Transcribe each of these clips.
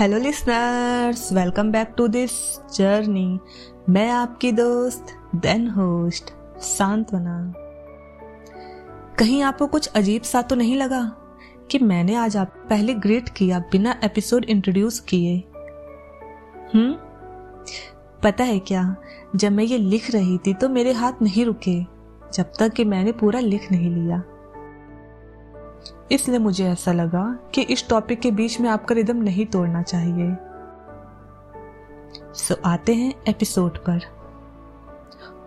Hello listeners welcome back to this journey मैं आपकी दोस्त देन होस्ट सांत्वना। कहीं आपको कुछ अजीब सा तो नहीं लगा कि मैंने आज आप पहले ग्रेट किया, बिना एपिसोड इंट्रोड्यूस किए? हम्म? पता है क्या? जब मैं ये लिख रही थी तो मेरे हाथ नहीं रुके, जब तक कि मैंने पूरा लिख नहीं लिया। इसलिए मुझे ऐसा लगा कि इस टॉपिक के बीच में आपका रिदम नहीं तोड़ना चाहिए। सो आते हैं एपिसोड पर।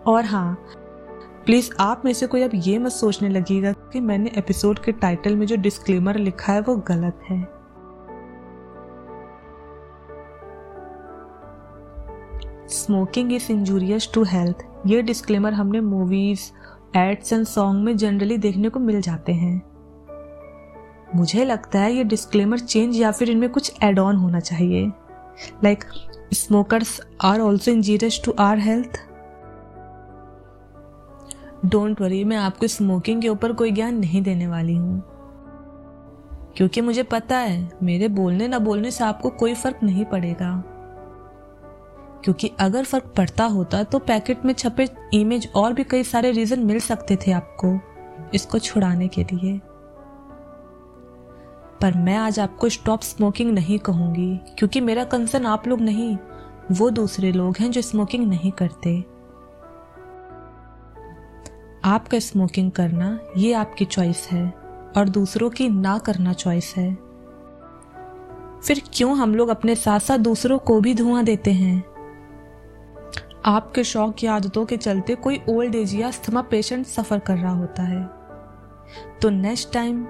और हाँ प्लीज़ आप में से कोई अब ये मत सोचने लगेगा कि मैंने एपिसोड के टाइटल में जो डिस्क्लेमर लिखा है, वो गलत है। Smoking is injurious to health ये डिस्क्लेमर हमने मूवीज़ एड्स एंड सॉन्ग में जनरली देखने को मिल जाते हैं। मुझे लगता है ये डिस्क्लेमर चेंज या फिर इनमें कुछ एड ऑन होना चाहिए। Like smokers are also injurious to our health don't worry मैं आपको स्मोकिंग के ऊपर कोई ज्ञान नहीं देने वाली हूँ। क्योंकि मुझे पता है, मेरे बोलने ना बोलने से आपको कोई फ़र्क नहीं पड़ेगा। क्योंकि अगर फ़र्क पड़ता होता तो पैकेट में छपे इमेज और भी कई सारे रीजन मिल सकते थे आपको इसको छुड़ाने के लिए। पर मैं आज आपको स्टॉप स्मोकिंग नहीं कहूँगी, क्योंकि मेरा कंसर्न आप लोग नहीं, वो दूसरे लोग हैं जो स्मोकिंग नहीं करते। आपका स्मोकिंग करना, ये आपकी चॉइस है, और दूसरों की ना करना चॉइस है। फिर क्यों हम लोग अपने साथ साथ दूसरों को भी धुआँ देते हैं? आपके शौक की आदतों के चलते कोई ओल्ड एज या अस्थमा पेशेंट सफ़र कर रहा होता है। तो नेक्स्ट टाइम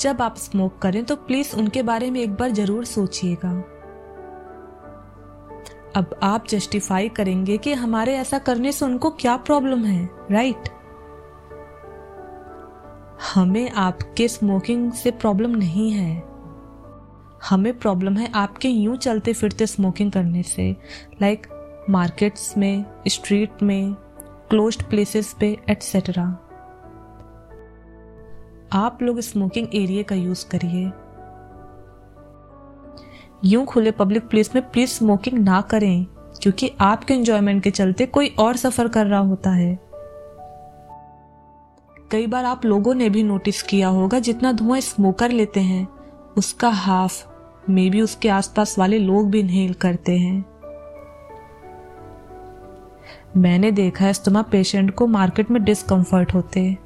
जब आप स्मोक करें तो प्लीज़ उनके बारे में एक बार ज़रूर सोचिएगा। अब आप जस्टिफाई करेंगे कि हमारे ऐसा करने से उनको क्या प्रॉब्लम है राइट हमें आपके स्मोकिंग से प्रॉब्लम नहीं है। हमें प्रॉब्लम है आपके यूँ चलते फिरते स्मोकिंग करने से लाइक मार्केट्स में स्ट्रीट में क्लोज्ड प्लेसेस पे एटसेट्रा आप लोग स्मोकिंग एरिया का यूज़ करिए। यूँ खुले पब्लिक प्लेस में प्लीज़ स्मोकिंग ना करें, क्योंकि आपके एंजॉयमेंट के चलते कोई और सफ़र कर रहा होता है। कई बार आप लोगों ने भी नोटिस किया होगा, जितना धुआँ स्मोकर लेते हैं, उसका हाफ़ मे बी उसके आसपास वाले लोग भी इनहेल करते हैं। मैंने देखा है इस्तेमा पेशेंट को मार्केट में डिस्कंफर्ट होते।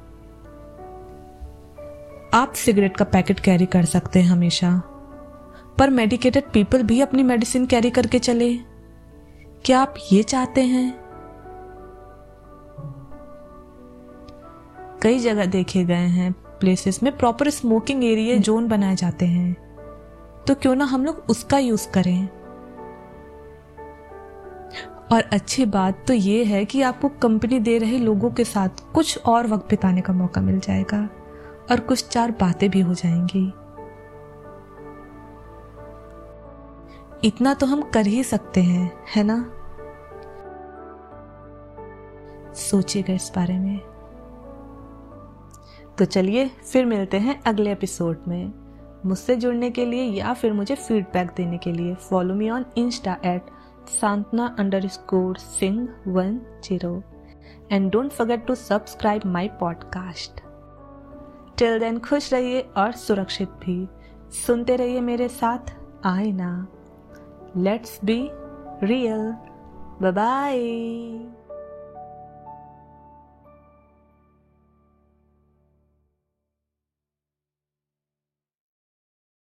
आप सिगरेट का पैकेट कैरी कर सकते हैं हमेशा। पर मेडिकेटेड पीपल भी अपनी मेडिसिन कैरी करके चले। क्या आप ये चाहते हैं? कई जगह देखे गए हैं प्लेसेस में प्रॉपर स्मोकिंग एरिया जोन बनाए जाते हैं। तो क्यों ना हम लोग उसका यूज़ करें। और अच्छी बात तो ये है कि आपको कंपनी दे रहे लोगों के साथ कुछ और वक्त बिताने का मौका मिल जाएगा। और कुछ चार बातें भी हो जाएँगी। इतना तो हम कर ही सकते हैं, है ना? सोचिएगा इस बारे में। तो चलिए, फिर मिलते हैं अगले एपिसोड में। मुझसे जुड़ने के लिए या फिर मुझे फीडबैक देने के लिए follow me on insta at Santana underscore Singh one zero and don't forget to subscribe my podcast till then खुश रहिए और सुरक्षित भी। सुनते रहिए मेरे साथ आए ना लेट्स बी रियल बाय